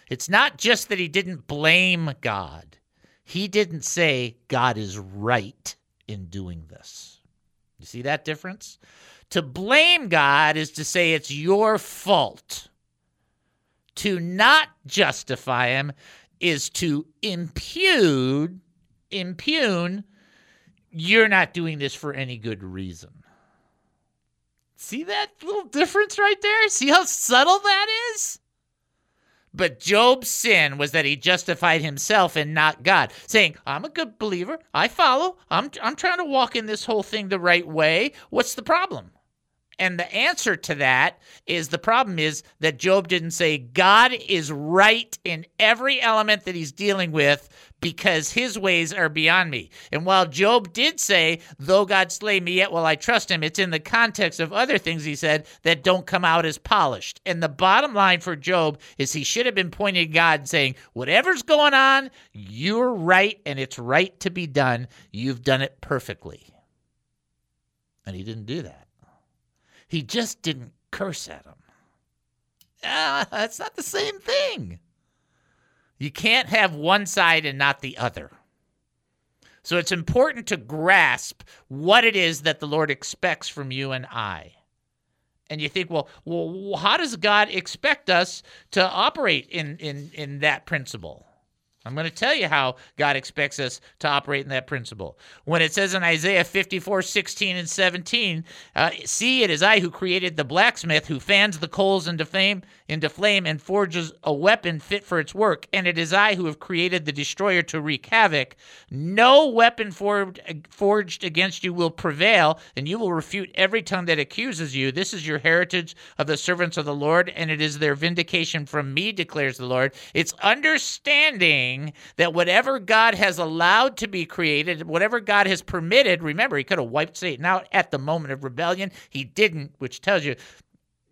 It's not just that he didn't blame God, he didn't say God is right in doing this. You see that difference? To blame God is to say it's your fault. To not justify him is to impugn impugn you're not doing this for any good reason. See that little difference right there? See how subtle that is? But Job's sin was that he justified himself and not God, saying, I'm a good believer. I follow. I'm, I'm trying to walk in this whole thing the right way. What's the problem? And the answer to that is the problem is that Job didn't say God is right in every element that he's dealing with because his ways are beyond me. And while Job did say, though God slay me, yet will I trust him, it's in the context of other things he said that don't come out as polished. And the bottom line for Job is he should have been pointing to God and saying, whatever's going on, you're right and it's right to be done. You've done it perfectly. And he didn't do that. He just didn't curse at him. Ah, that's not the same thing. You can't have one side and not the other. So it's important to grasp what it is that the Lord expects from you and I. And you think, well, well, how does God expect us to operate in, in, in that principle? I'm going to tell you how God expects us to operate in that principle. When it says in Isaiah 54, 16 and 17, uh, see, it is I who created the blacksmith who fans the coals into flame, into flame and forges a weapon fit for its work. And it is I who have created the destroyer to wreak havoc. No weapon forged, forged against you will prevail, and you will refute every tongue that accuses you. This is your heritage of the servants of the Lord, and it is their vindication from me, declares the Lord. It's understanding that whatever God has allowed to be created, whatever God has permitted, remember, he could have wiped Satan out at the moment of rebellion. He didn't, which tells you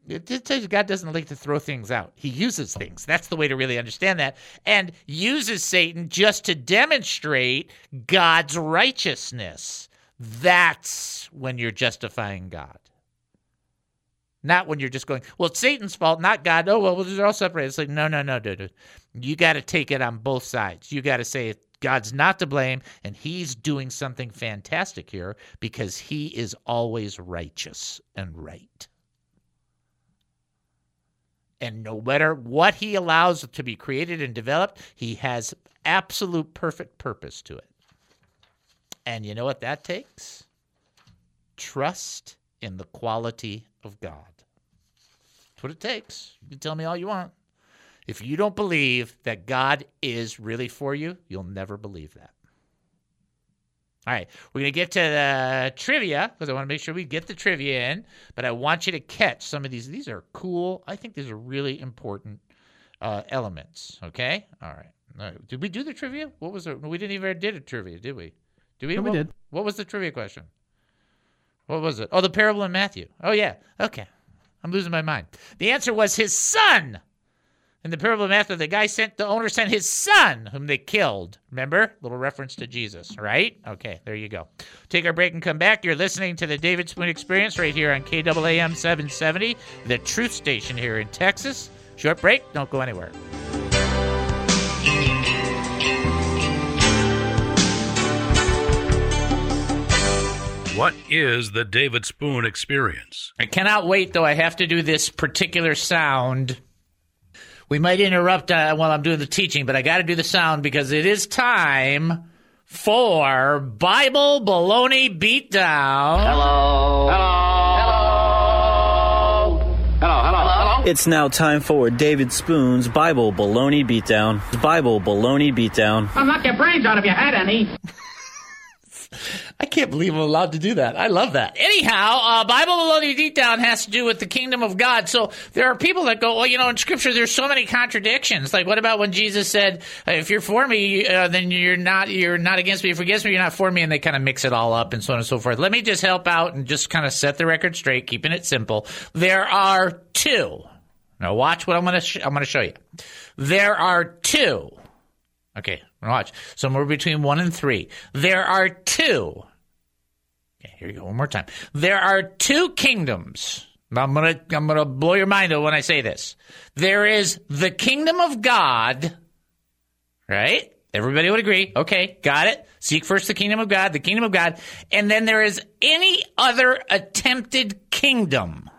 it tells you God doesn't like to throw things out. He uses things. That's the way to really understand that. And uses Satan just to demonstrate God's righteousness. That's when you're justifying God. Not when you're just going, well, it's Satan's fault, not God. Oh, well, they're all separated. It's like, no, no, no, dude. You got to take it on both sides. You got to say God's not to blame, and he's doing something fantastic here because he is always righteous and right. And no matter what he allows to be created and developed, he has absolute perfect purpose to it. And you know what that takes? Trust in the quality of God. That's what it takes. You can tell me all you want. If you don't believe that God is really for you, you'll never believe that. All right, we're going to get to the trivia because I want to make sure we get the trivia in, but I want you to catch some of these. These are cool. I think these are really important uh, elements. Okay? All right. All right. Did we do the trivia? What was it? We didn't even did a trivia, did we? Did we? No, we what, did. What was the trivia question? What was it? Oh, the parable in Matthew. Oh, yeah. Okay. I'm losing my mind. The answer was his son. In the parable of Matthew, the guy sent, the owner sent his son, whom they killed. Remember? Little reference to Jesus, right? Okay, there you go. Take our break and come back. You're listening to the David Spoon Experience right here on KAAM 770, the truth station here in Texas. Short break. Don't go anywhere. What is the David Spoon experience? I cannot wait, though. I have to do this particular sound. We might interrupt uh, while I'm doing the teaching, but I got to do the sound because it is time for Bible Baloney Beatdown. Hello. Hello. Hello. Hello. Hello. It's now time for David Spoon's Bible Baloney Beatdown. Bible Baloney Beatdown. I'll knock your brains out if you had any. [LAUGHS] I can't believe I'm allowed to do that. I love that. Anyhow, uh, Bible Baloney Beatdown has to do with the kingdom of God. So there are people that go, well, you know, in Scripture there's so many contradictions. Like, what about when Jesus said, "If you're for me, uh, then you're not you're not against me. If you're against me, you're not for me." And they kind of mix it all up and so on and so forth. Let me just help out and just kind of set the record straight, keeping it simple. There are two. Now watch what I'm gonna sh- I'm gonna show you. There are two. Okay, watch. Somewhere between one and three. There are two. Okay, here you go. One more time. There are two kingdoms. I'm gonna I'm gonna blow your mind when I say this. There is the kingdom of God, right? Everybody would agree. Okay, got it. Seek first the kingdom of God, the kingdom of God, and then there is any other attempted kingdom.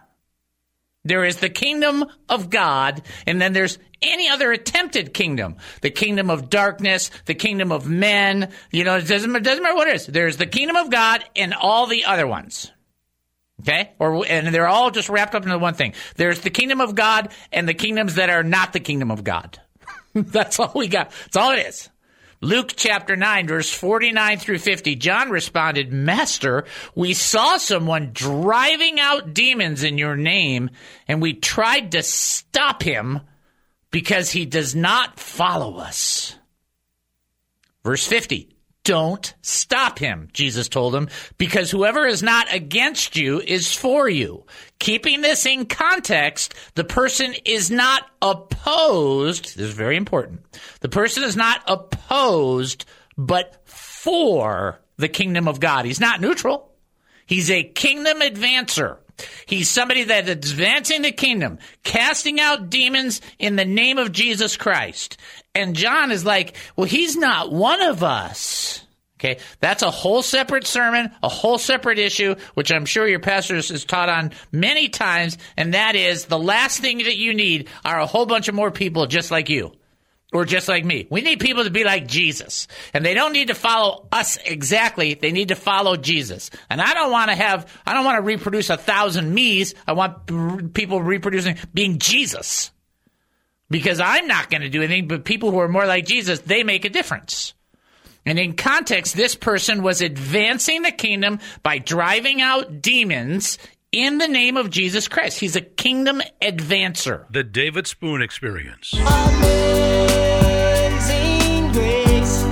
There is the kingdom of God, and then there's any other attempted kingdom. The kingdom of darkness, the kingdom of men. You know, it doesn't, it doesn't matter what it is. There's the kingdom of God and all the other ones. Okay? Or, and they're all just wrapped up into one thing. There's the kingdom of God and the kingdoms that are not the kingdom of God. [LAUGHS] That's all we got. That's all it is. Luke chapter 9, verse 49 through 50. John responded, Master, we saw someone driving out demons in your name, and we tried to stop him because he does not follow us. Verse 50. Don't stop him, Jesus told him, because whoever is not against you is for you. Keeping this in context, the person is not opposed. This is very important. The person is not opposed, but for the kingdom of God. He's not neutral. He's a kingdom advancer. He's somebody that advancing the kingdom, casting out demons in the name of Jesus Christ. And John is like, well, he's not one of us. Okay, that's a whole separate sermon, a whole separate issue, which I'm sure your pastor has taught on many times, and that is the last thing that you need are a whole bunch of more people just like you. or just like me. We need people to be like Jesus. And they don't need to follow us exactly. They need to follow Jesus. And I don't want to have, I don't want to reproduce a thousand me's. I want people reproducing, being Jesus. Because I'm not going to do anything, but people who are more like Jesus, they make a difference. And in context, this person was advancing the kingdom by driving out demons in the name of Jesus Christ. He's a kingdom advancer. The David Spoon Experience. Amazing grace,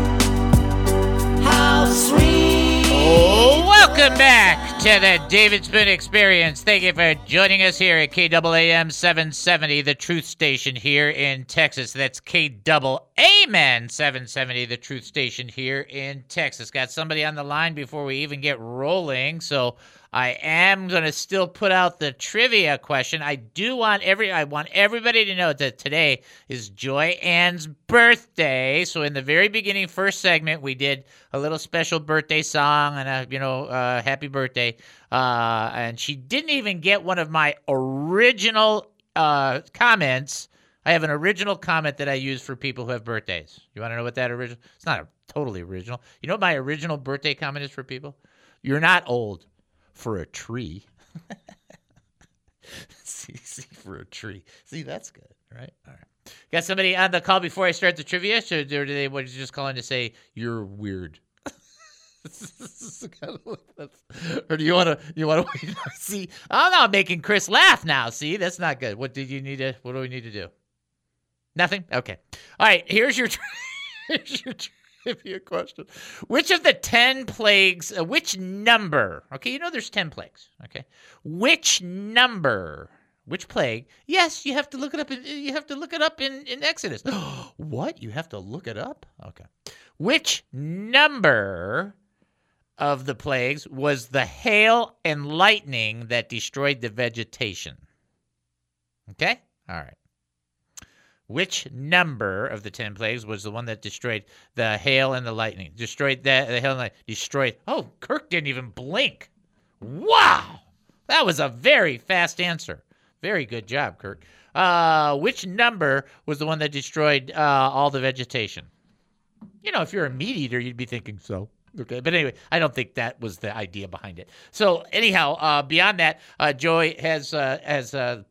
how sweet. Oh, welcome back to the David Spoon Experience. Thank you for joining us here at KAAM 770, the truth station here in Texas. That's KAAM 770, the truth station here in Texas. Got somebody on the line before we even get rolling, so I am going to still put out the trivia question. I do want every I want everybody to know that today is Joy Ann's birthday. So in the very beginning, first segment, we did a little special birthday song and a you know uh, happy birthday. Uh, and she didn't even get one of my original uh, comments. I have an original comment that I use for people who have birthdays. You want to know what that original? It's not a totally original. You know what my original birthday comment is for people? You're not old for a tree. [LAUGHS] see, for a tree. See, that's good, right? All right. Got somebody on the call before I start the trivia? So, or do they what, just calling to say you're weird? [LAUGHS] or do you want to? You want [LAUGHS] to see? Oh, I'm not making Chris laugh now. See, that's not good. What did you need to? What do we need to do? Nothing. Okay. All right. Here's your. here's your trivia question. Which of the 10 plagues, uh, which number, okay, you know there's 10 plagues, okay? Which number, which plague? Yes, you have to look it up in, you have to look it up in, in Exodus. [GASPS] what? You have to look it up? Okay. Which number of the plagues was the hail and lightning that destroyed the vegetation? Okay? All right. Which number of the ten plagues was the one that destroyed the hail and the lightning? Destroyed that the hail and lightning. Destroyed. Oh, Kirk didn't even blink. Wow, that was a very fast answer. Very good job, Kirk. Uh, which number was the one that destroyed uh, all the vegetation? You know, if you're a meat eater, you'd be thinking so. Okay, but anyway, I don't think that was the idea behind it. So anyhow, uh, beyond that, uh, Joy has uh, has uh,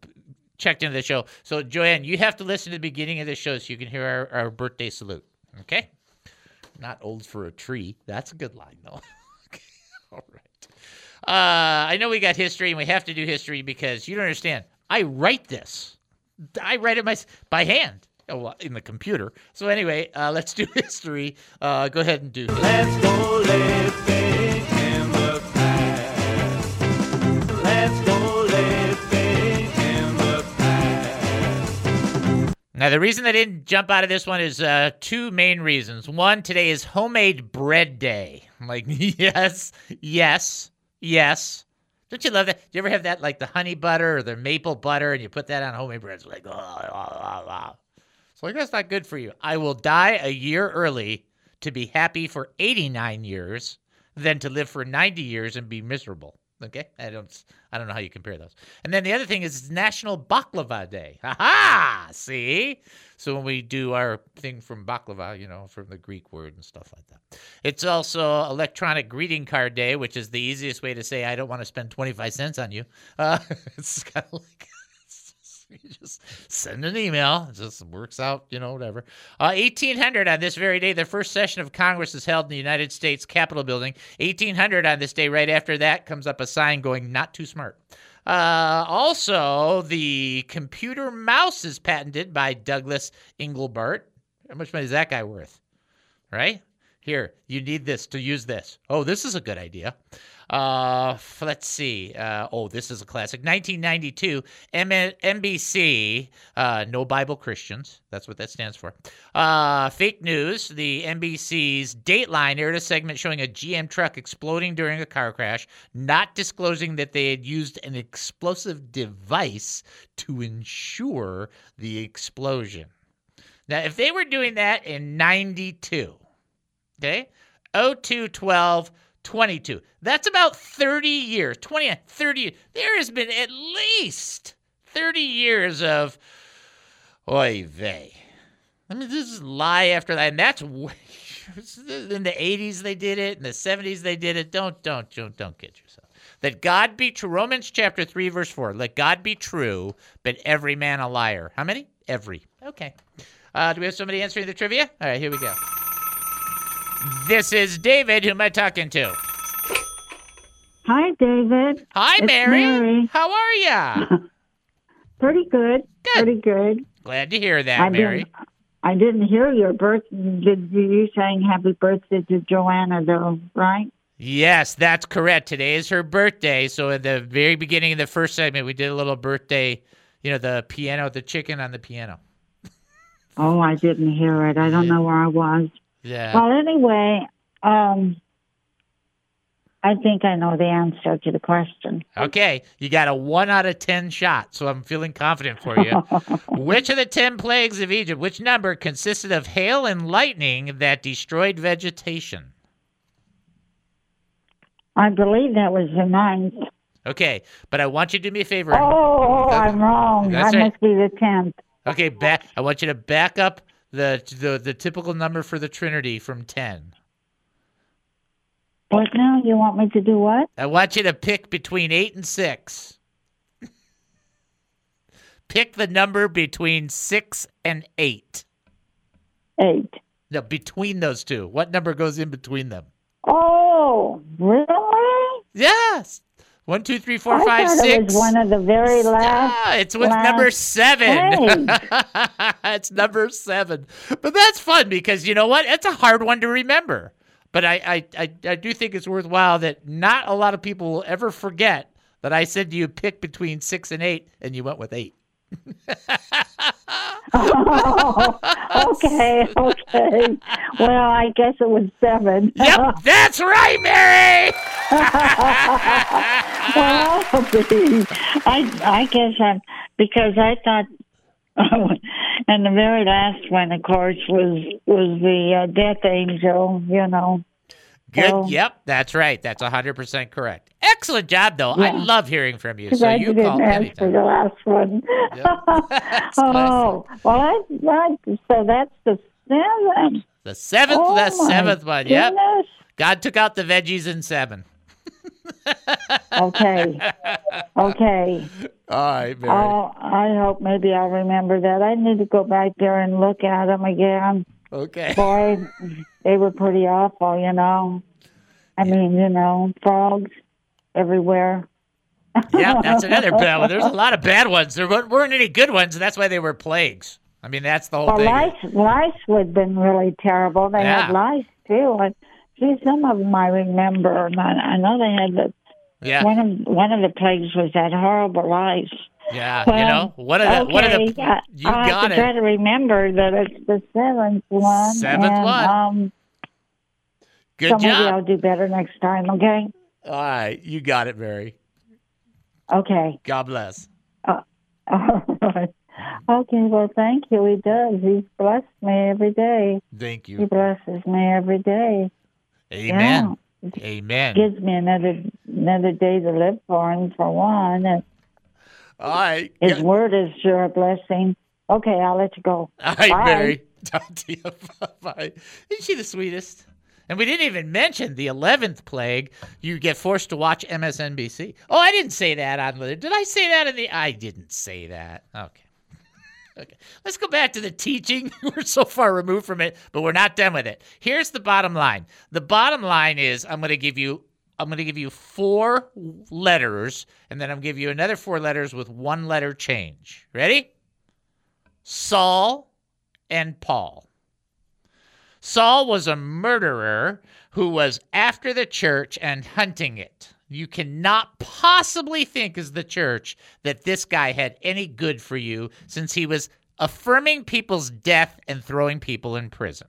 checked into the show. So, Joanne, you have to listen to the beginning of the show so you can hear our, our birthday salute. Okay? Not old for a tree. That's a good line, though. [LAUGHS] okay. All right. Uh, I know we got history, and we have to do history because you don't understand. I write this. I write it my, by hand. Oh, well, in the computer. So anyway, uh, let's do [LAUGHS] history. Uh, go ahead and do. History. Let's go Now, the reason I didn't jump out of this one is uh, two main reasons. One, today is homemade bread day. I'm like, [LAUGHS] yes, yes, yes. Don't you love that? Do you ever have that, like the honey butter or the maple butter, and you put that on homemade bread? It's like, oh, oh, oh. So like, that's not good for you. I will die a year early to be happy for 89 years than to live for 90 years and be miserable. Okay, I don't, I don't know how you compare those. And then the other thing is National Baklava Day. Ha! See, so when we do our thing from baklava, you know, from the Greek word and stuff like that. It's also Electronic Greeting Card Day, which is the easiest way to say I don't want to spend 25 cents on you. Uh, [LAUGHS] it's kind of like. [LAUGHS] You just send an email. It just works out, you know, whatever. Uh, 1800 on this very day, the first session of Congress is held in the United States Capitol building. 1800 on this day, right after that, comes up a sign going, not too smart. Uh, also, the computer mouse is patented by Douglas Engelbart. How much money is that guy worth? Right? Here, you need this to use this. Oh, this is a good idea. Uh, let's see. Uh, oh, this is a classic. 1992, M- NBC, uh, No Bible Christians. That's what that stands for. Uh, fake news. The NBC's Dateline aired a segment showing a GM truck exploding during a car crash, not disclosing that they had used an explosive device to ensure the explosion. Now, if they were doing that in 92, okay, 0212 22. That's about 30 years. 20, 30. There has been at least 30 years of oy vey. I mean, this is lie after that, and that's [LAUGHS] in the '80s they did it, in the '70s they did it. Don't, don't, don't, don't kid yourself. That God be true. Romans chapter three, verse four. Let God be true, but every man a liar. How many? Every. Okay. Uh, do we have somebody answering the trivia? All right, here we go. This is David. Who am I talking to? Hi, David. Hi, It's Mary. Mary. How are ya? [LAUGHS] Pretty good. Pretty good. Glad to hear that, I Mary. didn't. I didn't hear your birth. Did you saying happy birthday to Joanna though? Right? Yes, that's correct. Today is her birthday. So at the very beginning of the first segment, we did a little birthday. You know, the piano, the chicken on the piano. Oh, I didn't hear it. I don't know where I was. Yeah. Well, anyway, um, I think I know the answer to the question. Okay, you got a one out of ten shot, so I'm feeling confident for you. [LAUGHS] which of the ten plagues of Egypt, which number consisted of hail and lightning that destroyed vegetation? I believe that was the ninth. Okay, but I want you to do me a favor. Oh, I'm wrong. That's I right. must be the tenth. Okay, back. I want you to back up the the the typical number for the Trinity from ten. What now? You want me to do what? I want you to pick between eight and six. [LAUGHS] pick the number between six and eight. Eight. No, between those two. What number goes in between them? Oh, really? Yes. One, two, three, four, I five, six. It was one of the very last. Ah, it's with last number seven. [LAUGHS] it's number seven. But that's fun because you know what? It's a hard one to remember. But I, I, I, I do think it's worthwhile that not a lot of people will ever forget that I said to you pick between six and eight, and you went with eight. Oh, [LAUGHS] okay, okay. Well, I guess it was seven. Yep, [LAUGHS] that's right, Mary. [LAUGHS] well, I I guess I'm because I thought, and the very last one, of course, was was the uh, death angel. You know. Good. So- Yep, that's right. That's hundred percent correct. Excellent job, though. I love hearing from you. So I you didn't call answer anytime. the last one. [LAUGHS] [LAUGHS] oh, well, I, I so that's the seventh. The seventh, Oh, the seventh one. Yep. goodness. God took out the veggies in seven. Okay, [LAUGHS] okay. All right, Mary. Oh, I hope maybe I'll remember that. I need to go back there and look at them again. Okay. Boy, they were pretty awful, you know. I mean, you know, frogs everywhere. yeah, that's another [LAUGHS] bad one. There's a lot of bad ones. There weren't weren't any good ones, and that's why they were plagues. I mean, that's the whole Well, thing. lice, lice would have been really terrible. They Yeah. had lice too. And see, some of them I remember. I know they had the Yeah. one of one of the plagues was that horrible lice. Yeah, Well, you know, what of the okay, one of the I- you I have got to try to remember that it's the seventh one. Seventh and, one. Um, Good so maybe job. I'll do better next time. Okay. All right, you got it, Mary. Okay. God bless. Uh, all right. [LAUGHS] Okay. Well, thank you. He does. He's blessed me every day. Thank you. He blesses me every day. Amen. Yeah. Amen. Gives me another another day to live for him for one. And All right. his word is sure a blessing. Okay, I'll let you go. All right, Bye. Mary. [LAUGHS] Talk to you. Bye. Isn't she the sweetest? And we didn't even mention the eleventh plague. You get forced to watch MSNBC. Oh, I didn't say that on the. Did I say that in the? I didn't say that. Okay. [LAUGHS] Okay. Let's go back to the teaching. [LAUGHS] We're so far removed from it, but we're not done with it. Here's the bottom line. The bottom line is I'm going to give you I'm going to give you four letters and then I'm going to give you another four letters with one letter change. Ready? Saul and Paul. Saul was a murderer who was after the church and hunting it. You cannot possibly think as the church that this guy had any good for you since he was affirming people's death and throwing people in prison.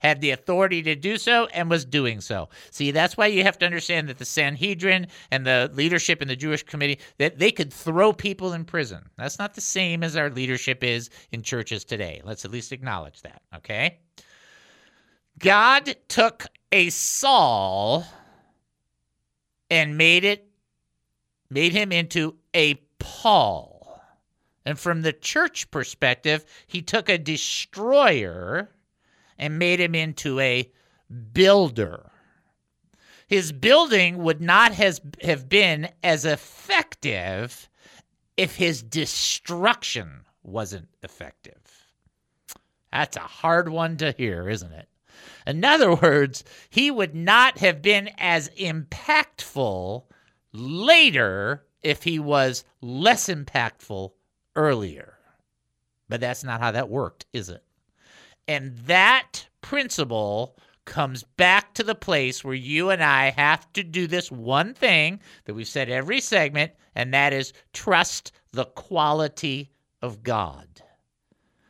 Had the authority to do so and was doing so. See, that's why you have to understand that the Sanhedrin and the leadership in the Jewish committee that they could throw people in prison. That's not the same as our leadership is in churches today. Let's at least acknowledge that, okay? God took a Saul and made it made him into a Paul. And from the church perspective, he took a destroyer and made him into a builder. His building would not has, have been as effective if his destruction wasn't effective. That's a hard one to hear, isn't it? In other words, he would not have been as impactful later if he was less impactful earlier. But that's not how that worked, is it? And that principle comes back to the place where you and I have to do this one thing that we've said every segment, and that is trust the quality of God.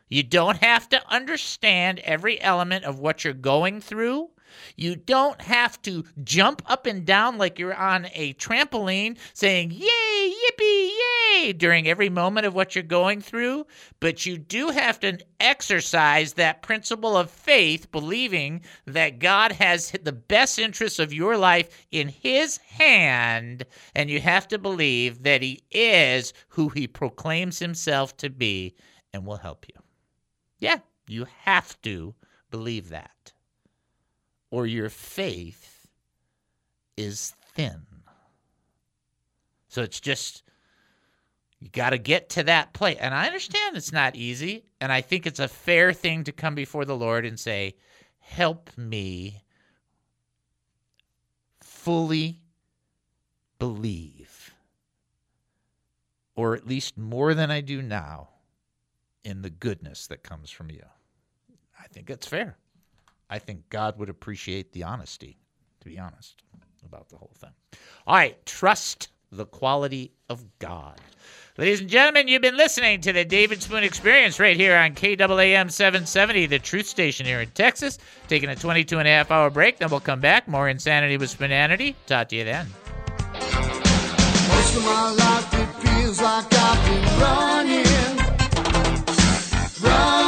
You don't have to understand every element of what you're going through. You don't have to jump up and down like you're on a trampoline saying, Yay, yippee, yay, during every moment of what you're going through. But you do have to exercise that principle of faith, believing that God has the best interests of your life in His hand. And you have to believe that He is who He proclaims Himself to be and will help you. Yeah, you have to believe that or your faith is thin. So it's just, you got to get to that place. And I understand it's not easy. And I think it's a fair thing to come before the Lord and say, Help me fully believe, or at least more than I do now, in the goodness that comes from you. I think it's fair. I think God would appreciate the honesty, to be honest, about the whole thing. All right, trust the quality of God. Ladies and gentlemen, you've been listening to the David Spoon Experience right here on KAAM 770, the truth station here in Texas. Taking a 22 and a half hour break, then we'll come back. More insanity with Spoonanity. Talk to you then. Most of my life it feels like I've been running, running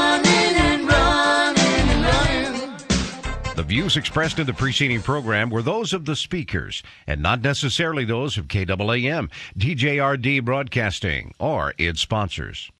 views expressed in the preceding program were those of the speakers and not necessarily those of KAAM, DJRD Broadcasting, or its sponsors.